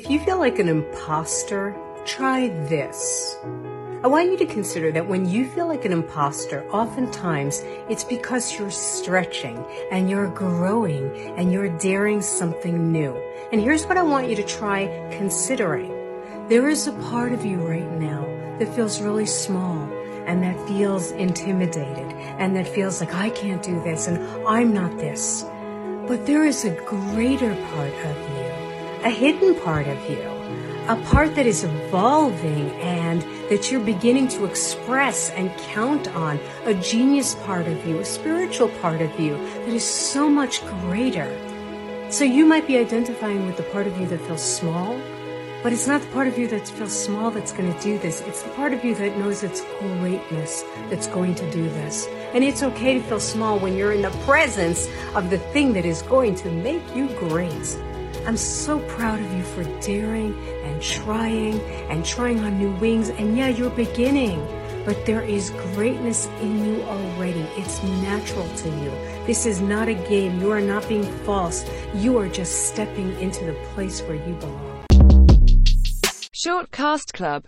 If you feel like an imposter, try this. I want you to consider that when you feel like an imposter, oftentimes it's because you're stretching and you're growing and you're daring something new. And here's what I want you to try considering. There is a part of you right now that feels really small and that feels intimidated and that feels like I can't do this and I'm not this. But there is a greater part of you a hidden part of you, a part that is evolving and that you're beginning to express and count on, a genius part of you, a spiritual part of you that is so much greater. So you might be identifying with the part of you that feels small, but it's not the part of you that feels small that's going to do this. It's the part of you that knows its greatness that's going to do this. And it's okay to feel small when you're in the presence of the thing that is going to make you great. I'm so proud of you for daring and trying and trying on new wings. And yeah, you're beginning, but there is greatness in you already. It's natural to you. This is not a game. You are not being false. You are just stepping into the place where you belong. Shortcast Club